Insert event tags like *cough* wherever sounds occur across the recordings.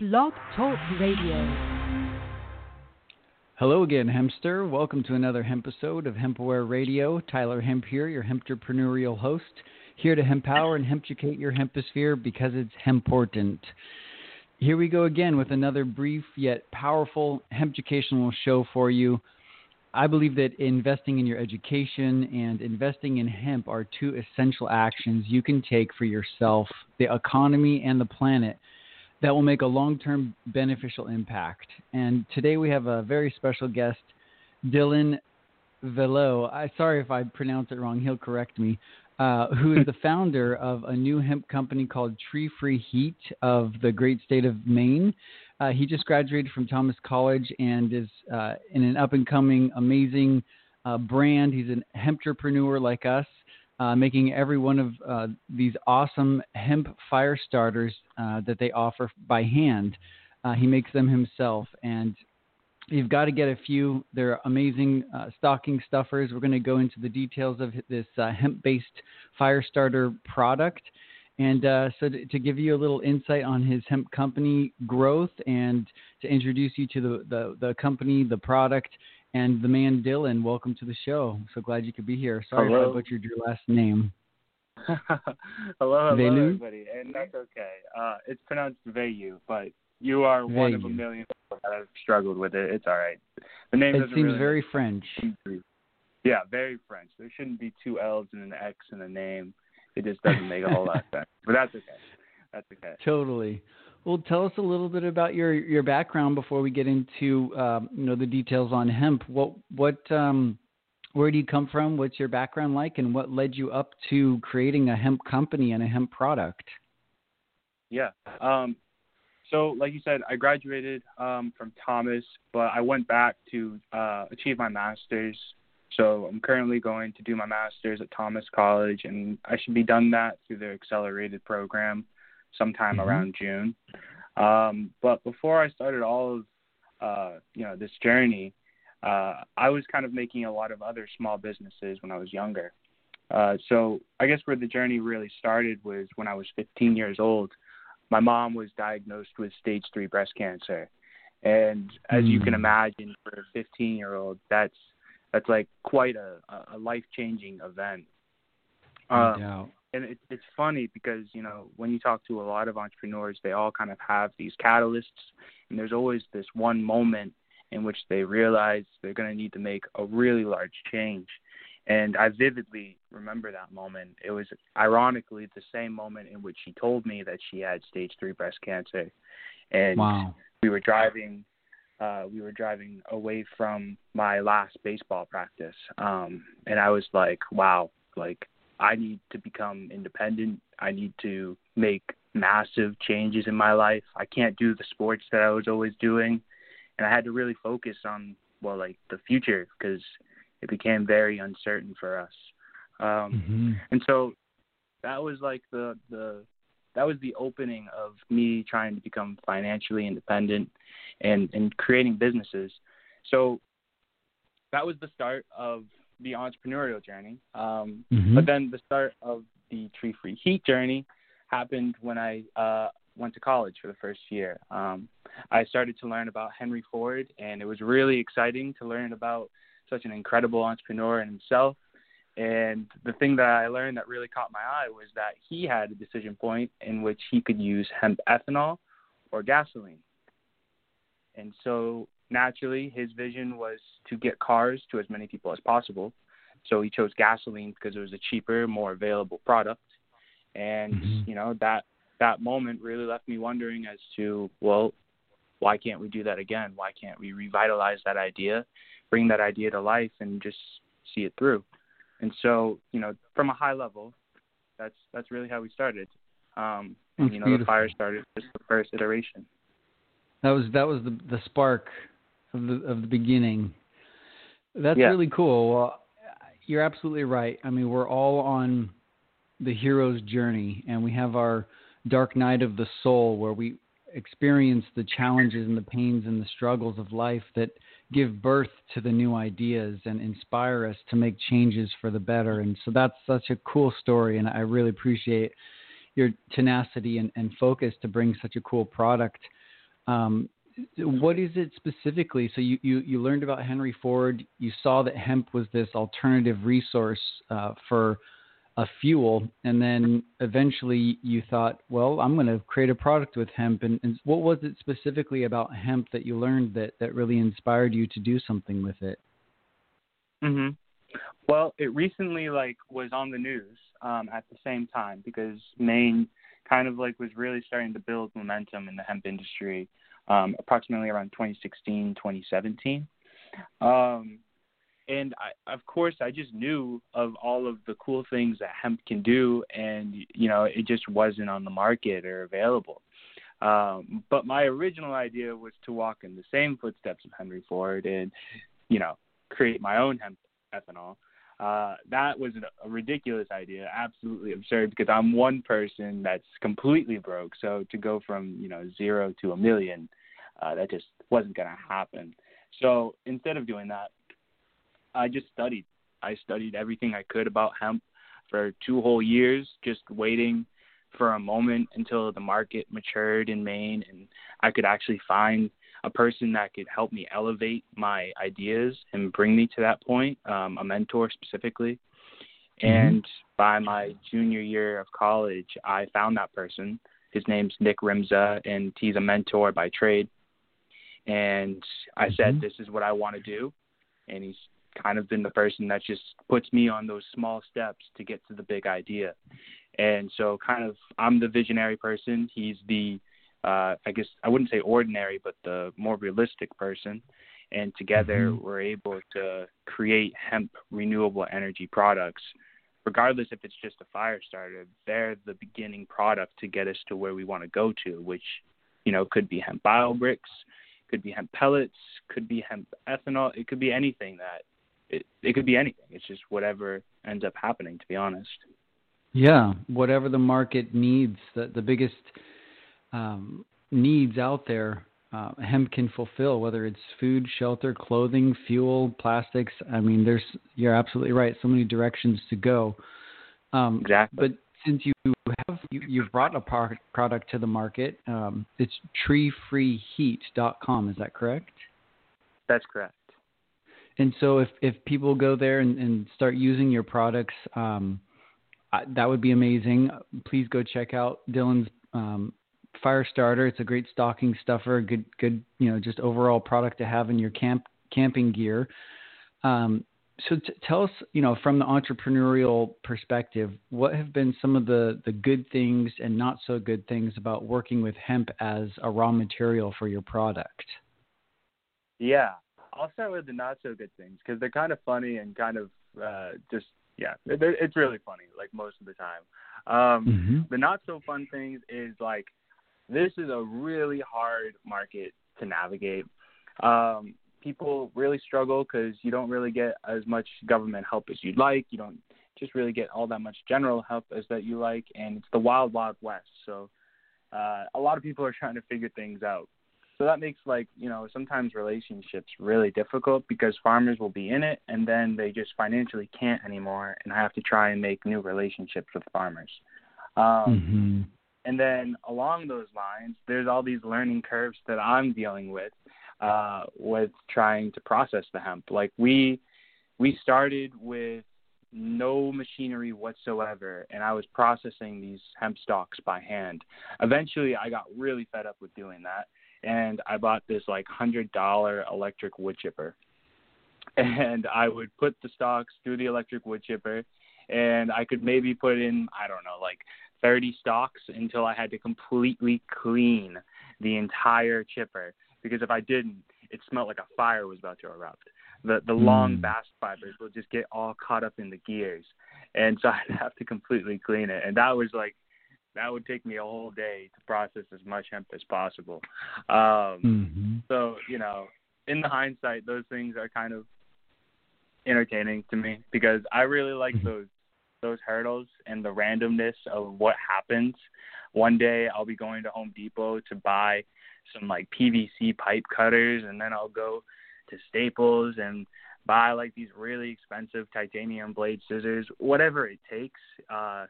Blog Talk Radio. Hello again, Hempster. Welcome to another hemp episode of Hempaware Radio. Tyler Hemp here, your hempreneurial host, here to empower and hempucate your hemposphere because it's important. Here we go again with another brief yet powerful hempucational show for you. I believe that investing in your education and investing in hemp are two essential actions you can take for yourself, the economy, and the planet that will make a long term beneficial impact. And today we have a very special guest, Dylan Velo. I sorry if I pronounce it wrong, he'll correct me. Uh, who is the *laughs* founder of a new hemp company called Tree Free Heat of the great state of Maine. Uh, he just graduated from Thomas College and is uh, in an up and coming, amazing uh, brand. He's an hemprepreneur like us uh, making every one of uh, these awesome hemp fire starters uh, that they offer by hand. Uh, he makes them himself, and you've got to get a few. They're amazing uh, stocking stuffers. We're going to go into the details of this hemp-based fire starter product. And so, to, to, give you a little insight on his hemp company growth and to introduce you to the, the, the company, the product, and the man Dylan. Welcome to the show. So glad you could be here. Sorry hello. if I butchered your last name. *laughs* hello, hello, Velu? everybody, and that's okay. Uh, it's pronounced Vayu, but you are one of a million people that have struggled with it. It's all right. The name It seems really very French. Yeah, very French. There shouldn't be two L's and an X in a name. It just doesn't make a whole lot of *laughs* sense. But that's okay. That's okay. Totally. Well, tell us a little bit about your your background before we get into um, you know the details on hemp. What what um, where do you come from? What's your background like, and what led you up to creating a hemp company and a hemp product? Yeah. Um, so, like you said, I graduated um, from Thomas, but I went back to uh, achieve my master's. So I'm currently going to do my master's at Thomas College, and I should be done that through the accelerated program sometime Mhm. around June. Um, but before I started all of uh, you know this journey, uh, I was kind of making a lot of other small businesses when I was younger. Uh, so I guess where the journey really started was when I was 15 years old. My mom was diagnosed with stage three breast cancer, and as you can Mm. imagine, for a 15 year old, that's that's like quite a, a life changing event. No Um, doubt. And it, it's funny because you know when you talk to a lot of entrepreneurs, they all kind of have these catalysts, and there's always this one moment in which they realize they're going to need to make a really large change. And I vividly remember that moment. It was ironically the same moment in which she told me that she had stage three breast cancer, and Wow. we were driving uh we were driving away from my last baseball practice um and i was like wow like i need to become independent. I need to make massive changes in my life. I can't do the sports that i was always doing. And i had to really focus on well like the future because it became very uncertain for us. Um hmm and so that was like the the that was the opening of me trying to become financially independent and and creating businesses. So that was the start of the entrepreneurial journey. Um, hmm But then the start of the tree free heat journey happened when I uh, went to college for the first year. Um, I started to learn about Henry Ford, and it was really exciting to learn about such an incredible entrepreneur in himself. And the thing that I learned that really caught my eye was that he had a decision point in which he could use hemp ethanol or gasoline. And so naturally, his vision was to get cars to as many people as possible. So he chose gasoline because it was a cheaper, more available product. And Mhm. you know that that moment really left me wondering as to well, why can't we do that again? Why can't we revitalize that idea, bring that idea to life, and just see it through? And so you know, from a high level, that's that's really how we started. Um, and you know, the fire started just the first iteration. That was that was the the spark of the of the beginning. That's Yeah. really cool. Well, you're absolutely right. I mean, we're all on the hero's journey, and we have our dark night of the soul, where we experience the challenges and the pains and the struggles of life that give birth to the new ideas and inspire us to make changes for the better. And so that's such a cool story, and I really appreciate your tenacity and, and focus to bring such a cool product Um, what is it specifically? So you, you, you learned about Henry Ford. You saw that hemp was this alternative resource uh, for a fuel, and then eventually you thought, well, I'm going to create a product with hemp. And, and, what was it specifically about hemp that you learned that that really inspired you to do something with it? Mhm. Well, it recently like was on the news um, at the same time because Maine kind of like was really starting to build momentum in the hemp industry um, approximately around 2016, 2017. Um, and I, of course, I just knew of all of the cool things that hemp can do, and you know, it just wasn't on the market or available. Um, but my original idea was to walk in the same footsteps of Henry Ford and, you know, create my own hemp ethanol. Uh, that was a ridiculous idea, absolutely absurd because I'm one person that's completely broke. So to go from you know zero to a million, uh, that just wasn't going to happen. So instead of doing that, I just studied. I studied everything I could about hemp for two whole years, just waiting for a moment until the market matured in Maine and I could actually find a person that could help me elevate my ideas and bring me to that point, um, a mentor specifically. Mm-hmm. And by my junior year of college, I found that person. His name's Nick Rimza, and he's a mentor by trade. And I mm-hmm. said, This is what I want to do. And he's kind of been the person that just puts me on those small steps to get to the big idea. And so, kind of, I'm the visionary person. He's the uh, I guess I wouldn't say ordinary, but the more realistic person. And together mm-hmm. we're able to create hemp renewable energy products. Regardless if it's just a fire starter, they're the beginning product to get us to where we want to go to, which, you know, could be hemp bio bricks, could be hemp pellets, could be hemp ethanol. It could be anything that it, it could be anything. It's just whatever ends up happening, to be honest. Yeah, whatever the market needs. The the biggest um, needs out there uh, hemp can fulfill, whether it's food, shelter, clothing, fuel, plastics. I mean, there's you're absolutely right. So many directions to go. Um, exactly. But since you you, you've brought a par- product to the market, um, it's treefreeheat.com. Is that correct? That's correct. And so, if if people go there and, and start using your products, um, I, that would be amazing. Please go check out Dylan's um, fire starter. It's a great stocking stuffer, good good you know just overall product to have in your camp camping gear. Um, so t- tell us, you know, from the entrepreneurial perspective, what have been some of the the good things and not so good things about working with hemp as a raw material for your product? Yeah, I'll start with the not so good things because they're kind of funny and kind of uh, just yeah, it's really funny like most of the time. Um, mm-hmm. The not so fun things is like this is a really hard market to navigate. Um, people really struggle because you don't really get as much government help as you'd like. You don't just really get all that much general help as that you like, and it's the wild, wild west. So uh, a lot of people are trying to figure things out. So that makes like you know sometimes relationships really difficult because farmers will be in it and then they just financially can't anymore, and I have to try and make new relationships with farmers. Um, mm-hmm. And then along those lines, there's all these learning curves that I'm dealing with uh, with trying to process the hemp. Like we we started with no machinery whatsoever, and I was processing these hemp stalks by hand. Eventually, I got really fed up with doing that, and I bought this like hundred dollar electric wood chipper. *laughs* And I would put the stalks through the electric wood chipper, and I could maybe put in I don't know like 30 stalks until I had to completely clean the entire chipper because if I didn't, it smelled like a fire was about to erupt. The the mm. long bast fibers will just get all caught up in the gears, and so *laughs* I'd have to completely clean it. And that was like that would take me a whole day to process as much hemp as possible. Um, mm-hmm. So you know, in the hindsight, those things are kind of entertaining to me because I really like mm-hmm. those those hurdles and the randomness of what happens. One day I'll be going to Home Depot to buy some like PVC pipe cutters and then I'll go to Staples and buy like these really expensive titanium blade scissors, whatever it takes. Uh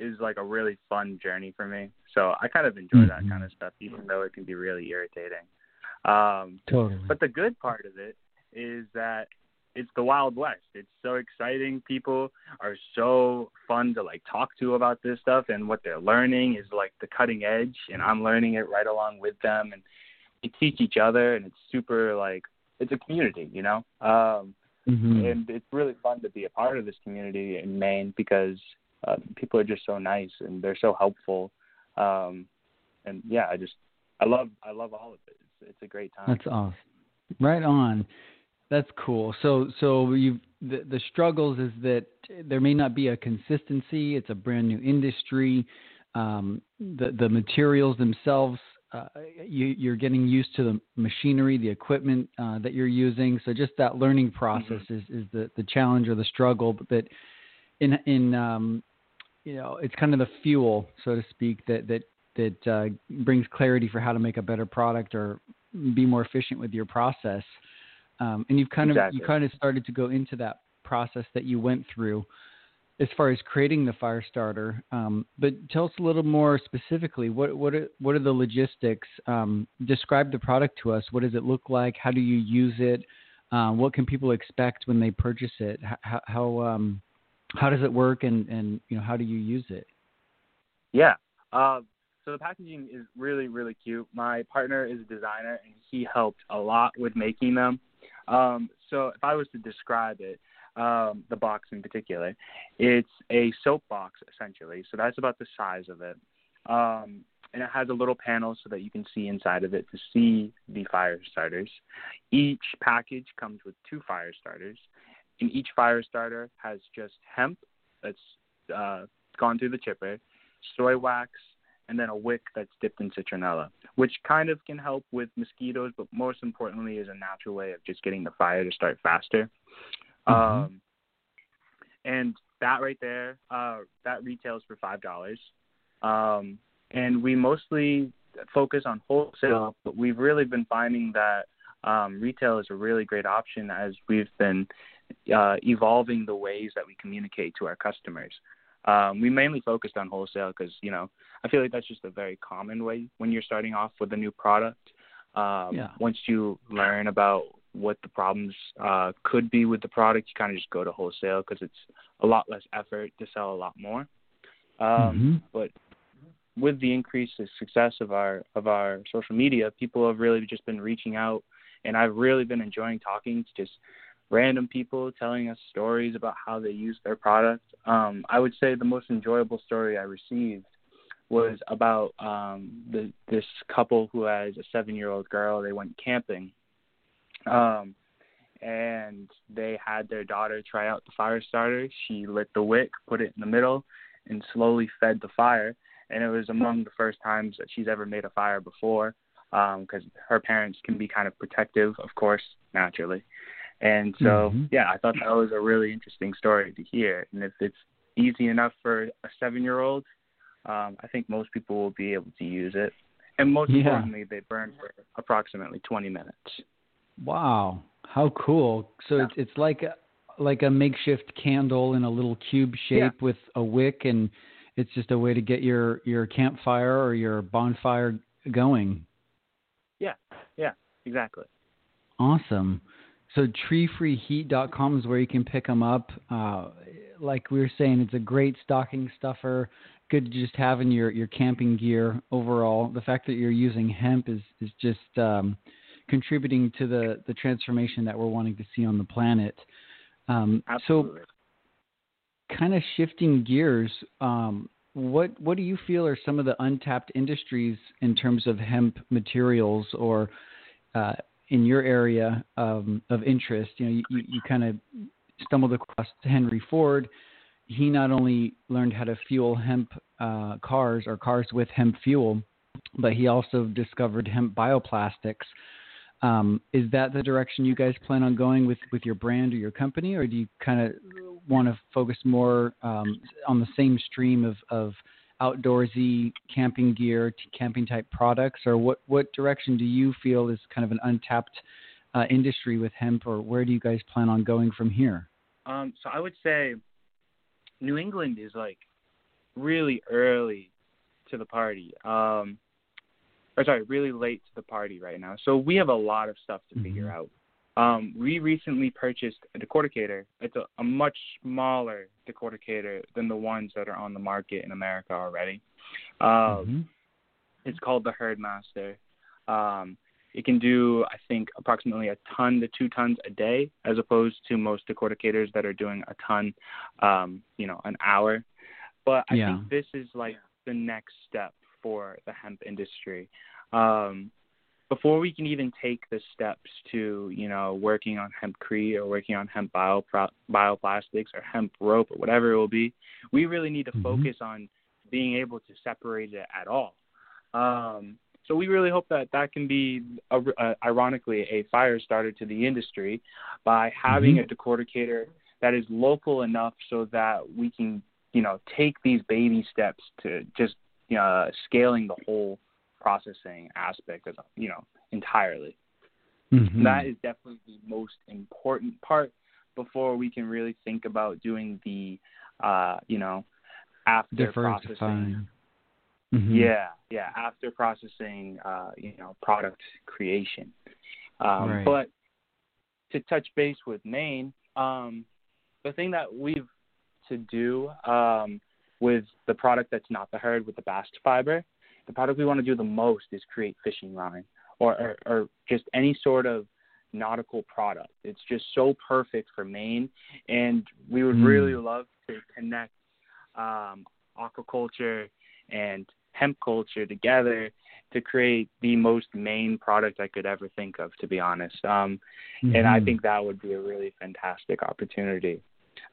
is like a really fun journey for me. So I kind of enjoy mm-hmm. that kind of stuff, even though it can be really irritating. Um, totally. But the good part of it is that it's the Wild West. It's so exciting. People are so fun to like talk to about this stuff, and what they're learning is like the cutting edge, and I'm learning it right along with them, and we teach each other, and it's super like it's a community, you know. Um, mm-hmm. And it's really fun to be a part of this community in Maine because uh, people are just so nice and they're so helpful. Um, and yeah, I just I love I love all of it. It's, it's a great time. That's awesome. Right on. That's cool. So so you the the struggles is that there may not be a consistency. It's a brand new industry. Um, the the materials themselves uh, you, are getting used to the machinery, the equipment uh, that you're using. So just that learning process mm-hmm. is, is the, the challenge or the struggle. But that in in um, you know it's kind of the fuel, so to speak, that that that uh, brings clarity for how to make a better product or be more efficient with your process. Um, and you've kind exactly. of you kind of started to go into that process that you went through as far as creating the fire starter. Um, but tell us a little more specifically. What what are, what are the logistics? Um, describe the product to us. What does it look like? How do you use it? Um, what can people expect when they purchase it? How how, um, how does it work? And and you know how do you use it? Yeah. Uh, so the packaging is really really cute. My partner is a designer and he helped a lot with making them. Um, so if I was to describe it, um, the box in particular. It's a soap box essentially, so that's about the size of it. Um, and it has a little panel so that you can see inside of it to see the fire starters. Each package comes with two fire starters, and each fire starter has just hemp that's uh, gone through the chipper, soy wax, and then a wick that's dipped in citronella, which kind of can help with mosquitoes, but most importantly is a natural way of just getting the fire to start faster. Mm-hmm. Um, and that right there, uh, that retails for five dollars. Um, and we mostly focus on wholesale, but we've really been finding that um, retail is a really great option as we've been uh, evolving the ways that we communicate to our customers. Um, we mainly focused on wholesale because you know I feel like that's just a very common way when you're starting off with a new product. Um, yeah. Once you learn about what the problems uh, could be with the product, you kind of just go to wholesale because it's a lot less effort to sell a lot more. Um, mm-hmm. But with the increased success of our of our social media, people have really just been reaching out, and I've really been enjoying talking to just random people telling us stories about how they use their product. Um, I would say the most enjoyable story I received was about um, the, this couple who has a seven year old girl. They went camping um, and they had their daughter try out the fire starter. She lit the wick, put it in the middle, and slowly fed the fire. And it was among the first times that she's ever made a fire before, because um, her parents can be kind of protective, of course, naturally. And so, mm-hmm. yeah, I thought that was a really interesting story to hear. And if it's easy enough for a seven-year-old, um, I think most people will be able to use it. And most yeah. importantly, they burn for approximately 20 minutes. Wow, how cool! So yeah. it's it's like a, like a makeshift candle in a little cube shape yeah. with a wick, and it's just a way to get your your campfire or your bonfire going. Yeah, yeah, exactly. Awesome. So treefreeheat.com is where you can pick them up. Uh, like we were saying, it's a great stocking stuffer. Good to just have in your, your camping gear overall. The fact that you're using hemp is is just um, contributing to the the transformation that we're wanting to see on the planet. Um, Absolutely. So, kind of shifting gears, um, what what do you feel are some of the untapped industries in terms of hemp materials or uh, in your area um, of interest? You know, you, you, kind of stumbled across Henry Ford. He not only learned how to fuel hemp uh, cars or cars with hemp fuel, but he also discovered hemp bioplastics. Um, is that the direction you guys plan on going with, with your brand or your company, or do you kind of want to focus more um, on the same stream of, of outdoorsy camping gear, camping type products, or what, what direction do you feel is kind of an untapped uh, industry with hemp, or where do you guys plan on going from here? Um, so I would say New England is like really early to the party. Um, or sorry, really late to the party right now. So we have a lot of stuff to mm-hmm. figure out. Um, we recently purchased a decorticator. It's a, a much smaller decorticator than the ones that are on the market in America already. Um, mm-hmm. It's called the Herdmaster. Um, it can do, I think, approximately a ton to two tons a day, as opposed to most decorticators that are doing a ton, um, you know, an hour. But I yeah. think this is like the next step for the hemp industry. Um, before we can even take the steps to, you know, working on hempcrete or working on hemp bio bioplastics or hemp rope or whatever it will be, we really need to mm-hmm. focus on being able to separate it at all. Um, so we really hope that that can be, a, a, ironically, a fire starter to the industry by having mm-hmm. a decorticator that is local enough so that we can, you know, take these baby steps to just you know, scaling the whole processing aspect of you know entirely. Mm-hmm. That is definitely the most important part before we can really think about doing the uh, you know after processing. Mm-hmm. Yeah, yeah, after processing, uh, you know, product creation. Um, right. But to touch base with Maine, um, the thing that we've to do um, with the product that's not the hurd with the bast fiber, the product we want to do the most is create fishing line or, or, or just any sort of nautical product. It's just so perfect for Maine, and we would mm. really love to connect um, aquaculture and hemp culture together to create the most Maine product I could ever think of, to be honest. Um, mm-hmm. And I mm-hmm. think that would be a really fantastic opportunity.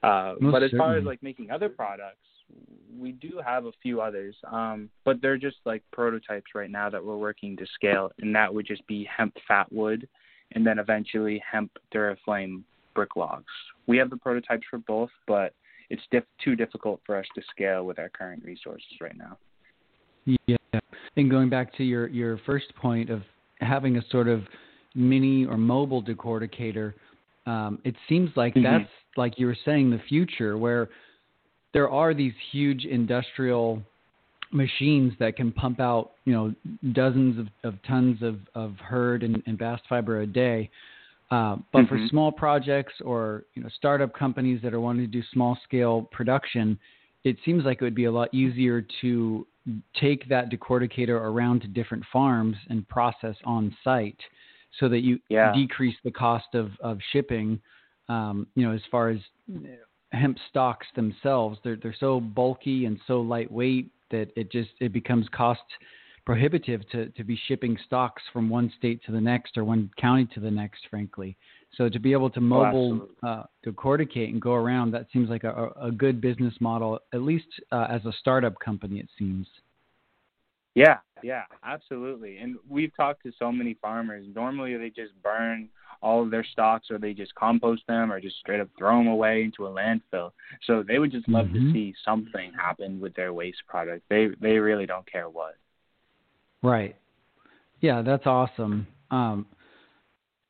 Uh, but as certainly. far as like making other products, we do have a few others, um, but they're just like prototypes right now that we're working to scale, and that would just be hemp fat wood, and then eventually hemp Duraflame brick logs. We have the prototypes for both, but it's diff- too difficult for us to scale with our current resources right now. Yeah, and going back to your your first point of having a sort of mini or mobile decorticator, um, it seems like mm-hmm. that's like you were saying the future where there are these huge industrial machines that can pump out, you know, dozens of, of tons of, of hurd and, and bast fiber a day. Uh, but mm-hmm. for small projects or you know startup companies that are wanting to do small scale production, it seems like it would be a lot easier to take that decorticator around to different farms and process on site, so that you yeah. decrease the cost of of shipping. Um, you know, as far as hemp stalks themselves. They're they're so bulky and so lightweight that it just it becomes cost prohibitive to, to be shipping stocks from one state to the next or one county to the next, frankly. So to be able to oh, mobile oh, uh, to corticate and go around, that seems like a, a good business model, at least uh, as a startup company, it seems. Yeah, yeah, absolutely. And we've talked to so many farmers. Normally, they just burn all of their stocks or they just compost them or just straight up throw them away into a landfill. So they would just love mm-hmm. to see something happen with their waste product. They they really don't care what. Right. Yeah, that's awesome. Um,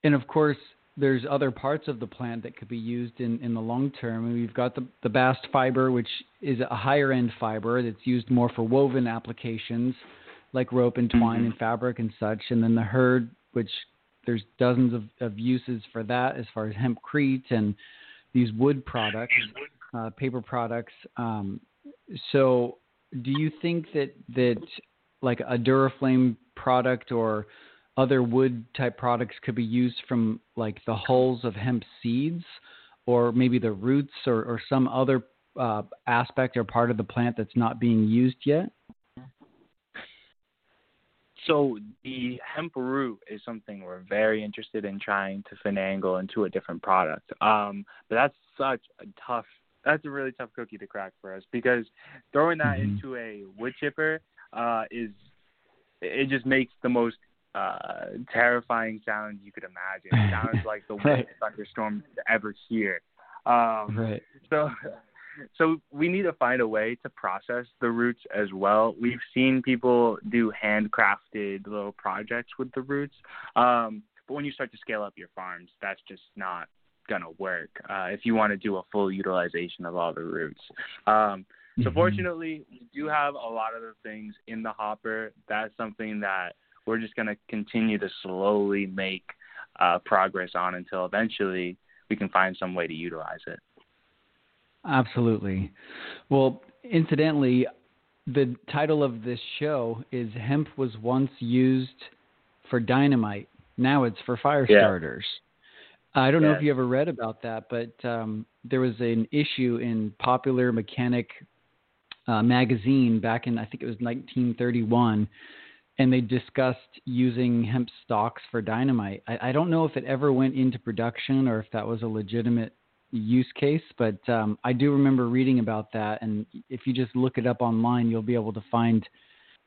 and of course, there's other parts of the plant that could be used in, in the long term. we've got the, the bast fiber, which is a higher end fiber that's used more for woven applications like rope and twine mm-hmm. and fabric and such. And then the hurd, which there's dozens of, of uses for that as far as hempcrete and these wood products, uh, paper products. Um, so, do you think that that like a Duraflame product or other wood type products could be used from like the hulls of hemp seeds, or maybe the roots, or, or some other uh, aspect or part of the plant that's not being used yet? So the hemp root is something we're very interested in trying to finagle into a different product. Um, but that's such a tough. That's a really tough cookie to crack for us because throwing that mm-hmm. into a wood chipper uh, is it just makes the most uh, terrifying sound you could imagine. It sounds *laughs* like the worst right. thunderstorm ever hear. Um, right. So so we need to find a way to process the roots as well. We've seen people do handcrafted little projects with the roots, um, but when you start to scale up your farms, that's just not gonna work uh, if you want to do a full utilization of all the roots. Um, So Mhm. fortunately, we do have a lot of the things in the hopper. That's something that we're just going to continue to slowly make uh, progress on until eventually we can find some way to utilize it. Absolutely. Well, incidentally, the title of this show is Hemp was once used for dynamite. Now it's for fire Yeah. starters. I don't know if you ever read about that, but um, there was an issue in Popular Mechanic uh, magazine back in, I think it was 1931, and they discussed using hemp stalks for dynamite. I, I don't know if it ever went into production or if that was a legitimate use case, but um, I do remember reading about that. And if you just look it up online, you'll be able to find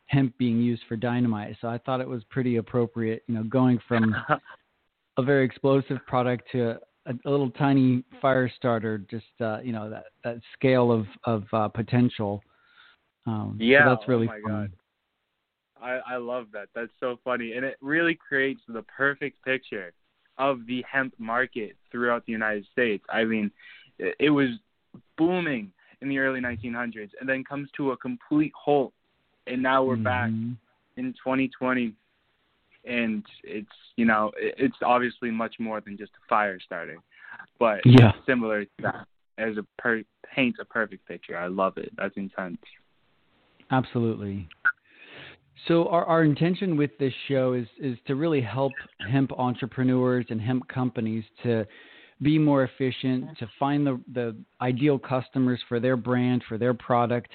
hemp being used for dynamite. So I thought it was pretty appropriate, you know, going from *laughs* a very explosive product to a, a little tiny fire starter, just uh, you know that that scale of of uh, potential. Um, so Yeah, that's really oh fun. God. I, I love that. That's so funny. And it really creates the perfect picture of the hemp market throughout the United States. I mean, it, was booming in the early 1900s and then comes to a complete halt. And now we're back Mhm. in 2020. And it's, you know, it's obviously much more than just a fire starting, but Yeah. similar to that as a per- paints a perfect picture. I love it. That's intense. Absolutely. So our, our intention with this show is is to really help hemp entrepreneurs and hemp companies to be more efficient, to find the the ideal customers for their brand, for their product.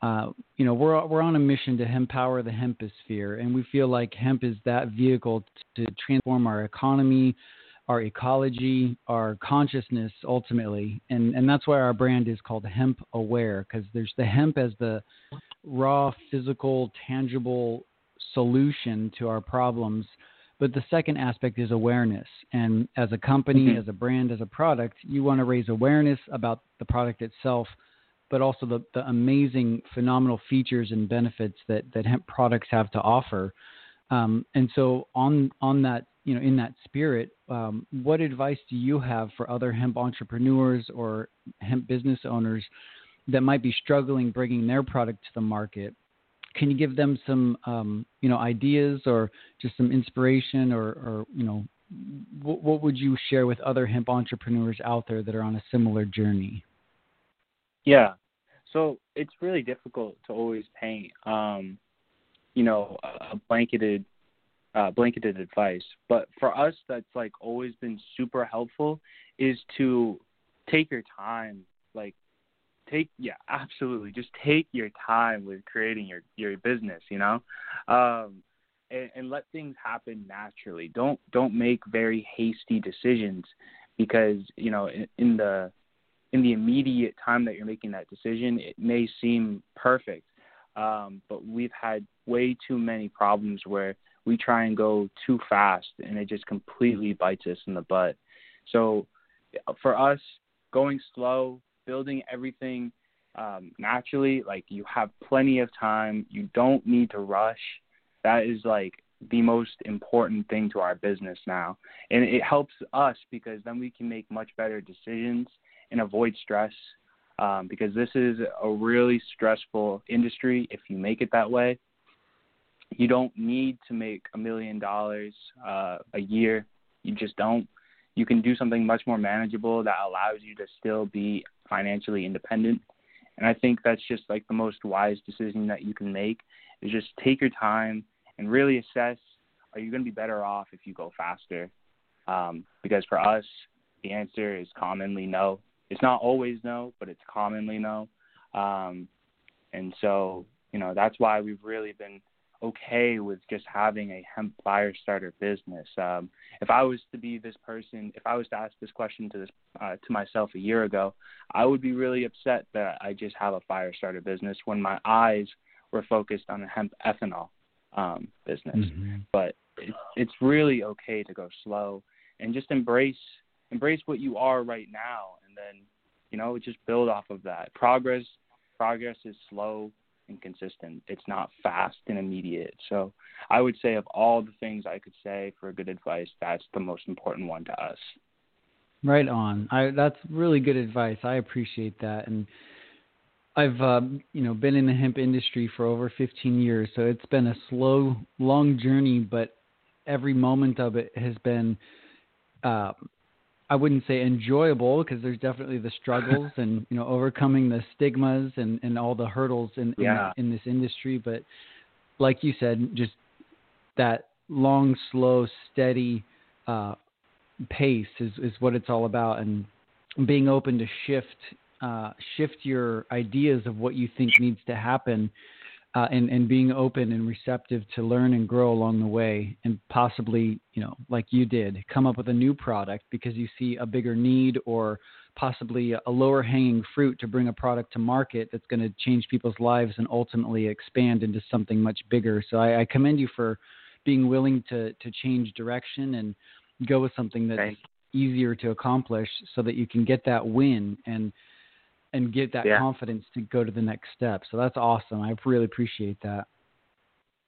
Uh, you know, we're we're on a mission to empower the hemposphere, and we feel like hemp is that vehicle to transform our economy, our ecology, our consciousness ultimately, and and that's why our brand is called Hemp Aware because there's the hemp as the raw, physical, tangible solution to our problems. But the second aspect is awareness. And as a company, Mhm. as a brand, as a product, you want to raise awareness about the product itself, but also the, the amazing, phenomenal features and benefits that, that hemp products have to offer. Um, and so, on on that, you know, in that spirit, um, what advice do you have for other hemp entrepreneurs or hemp business owners that might be struggling bringing their product to the market? Can you give them some, um, you know, ideas or just some inspiration, or, or you know, what, what would you share with other hemp entrepreneurs out there that are on a similar journey? Yeah. So it's really difficult to always paint, um, you know, a blanketed, uh, blanketed advice. But for us, that's like always been super helpful is to take your time. Like, take yeah, absolutely. Just take your time with creating your your business. You know, um, and, and let things happen naturally. Don't don't make very hasty decisions because you know in, in the in the immediate time that you're making that decision, it may seem perfect. Um, but we've had way too many problems where we try and go too fast and it just completely bites us in the butt. So for us, going slow, building everything um, naturally, like you have plenty of time, you don't need to rush. That is like the most important thing to our business now. And it helps us because then we can make much better decisions and avoid stress um, because this is a really stressful industry if you make it that way. You don't need to make a million dollars uh, a year. You just don't. You can do something much more manageable that allows you to still be financially independent. And I think that's just like the most wise decision that you can make is just take your time and really assess are you going to be better off if you go faster? Um, because for us, the answer is commonly no. It's not always no, but it's commonly no. Um, and so, you know, that's why we've really been okay with just having a hemp fire starter business. Um, if I was to be this person, if I was to ask this question to this uh, to myself a year ago, I would be really upset that I just have a fire starter business when my eyes were focused on a hemp ethanol um, business. Mm-hmm. But it's, it's really okay to go slow and just embrace embrace what you are right now, and then you know just build off of that. Progress progress is slow and consistent. It's not fast and immediate. So I would say of all the things I could say for good advice, that's the most important one to us. Right on. I, that's really good advice. I appreciate that. And I've um, you know been in the hemp industry for over 15 years, so it's been a slow, long journey, but every moment of it has been, uh, I wouldn't say enjoyable because there's definitely the struggles and you know overcoming the stigmas and and all the hurdles in yeah. in, in this industry. But like you said, just that long, slow, steady uh, pace is is what it's all about, and being open to shift uh, shift your ideas of what you think needs to happen uh, and, and being open and receptive to learn and grow along the way and possibly, you know, like you did, come up with a new product because you see a bigger need or possibly a lower hanging fruit to bring a product to market that's going to change people's lives and ultimately expand into something much bigger. So I, I commend you for being willing to, to change direction and go with something that's easier to accomplish so that you can get that win and – and get that yeah. confidence to go to the next step. So that's awesome. I really appreciate that.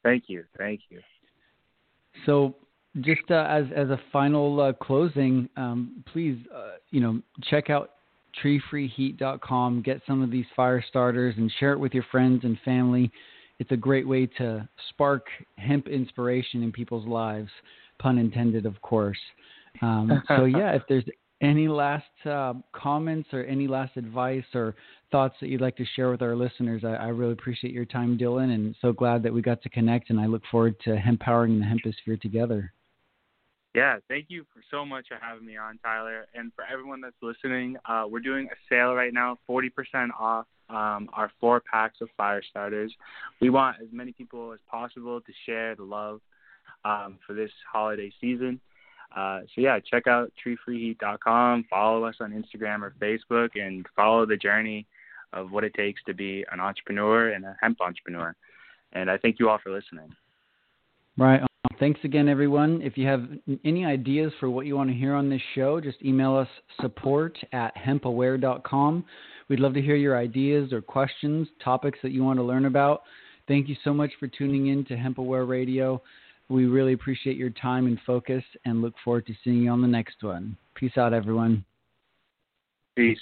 Thank you. Thank you. So just uh, as as a final uh, closing, um, please uh, you know check out treefreeheat.com. Get some of these fire starters and share it with your friends and family. It's a great way to spark hemp inspiration in people's lives, pun intended, of course. Um, so *laughs* yeah, if there's any last uh, comments or any last advice or thoughts that you'd like to share with our listeners? I, I, really appreciate your time, Dylan, and so glad that we got to connect. And I look forward to empowering the hemposphere together. Yeah, thank you for so much for having me on, Tyler. And for everyone that's listening, uh, we're doing a sale right now, 40% off um, our four packs of fire starters. We want as many people as possible to share the love um, for this holiday season. Uh, so yeah, check out treefreeheat.com. Follow us on Instagram or Facebook, and follow the journey of what it takes to be an entrepreneur and a hemp entrepreneur. And I thank you all for listening. Right. Thanks again, everyone. If you have any ideas for what you want to hear on this show, just email us support at hempaware.com. We'd love to hear your ideas or questions, topics that you want to learn about. Thank you so much for tuning in to HempAware Radio. We really appreciate your time and focus and look forward to seeing you on the next one. Peace out, everyone. Peace.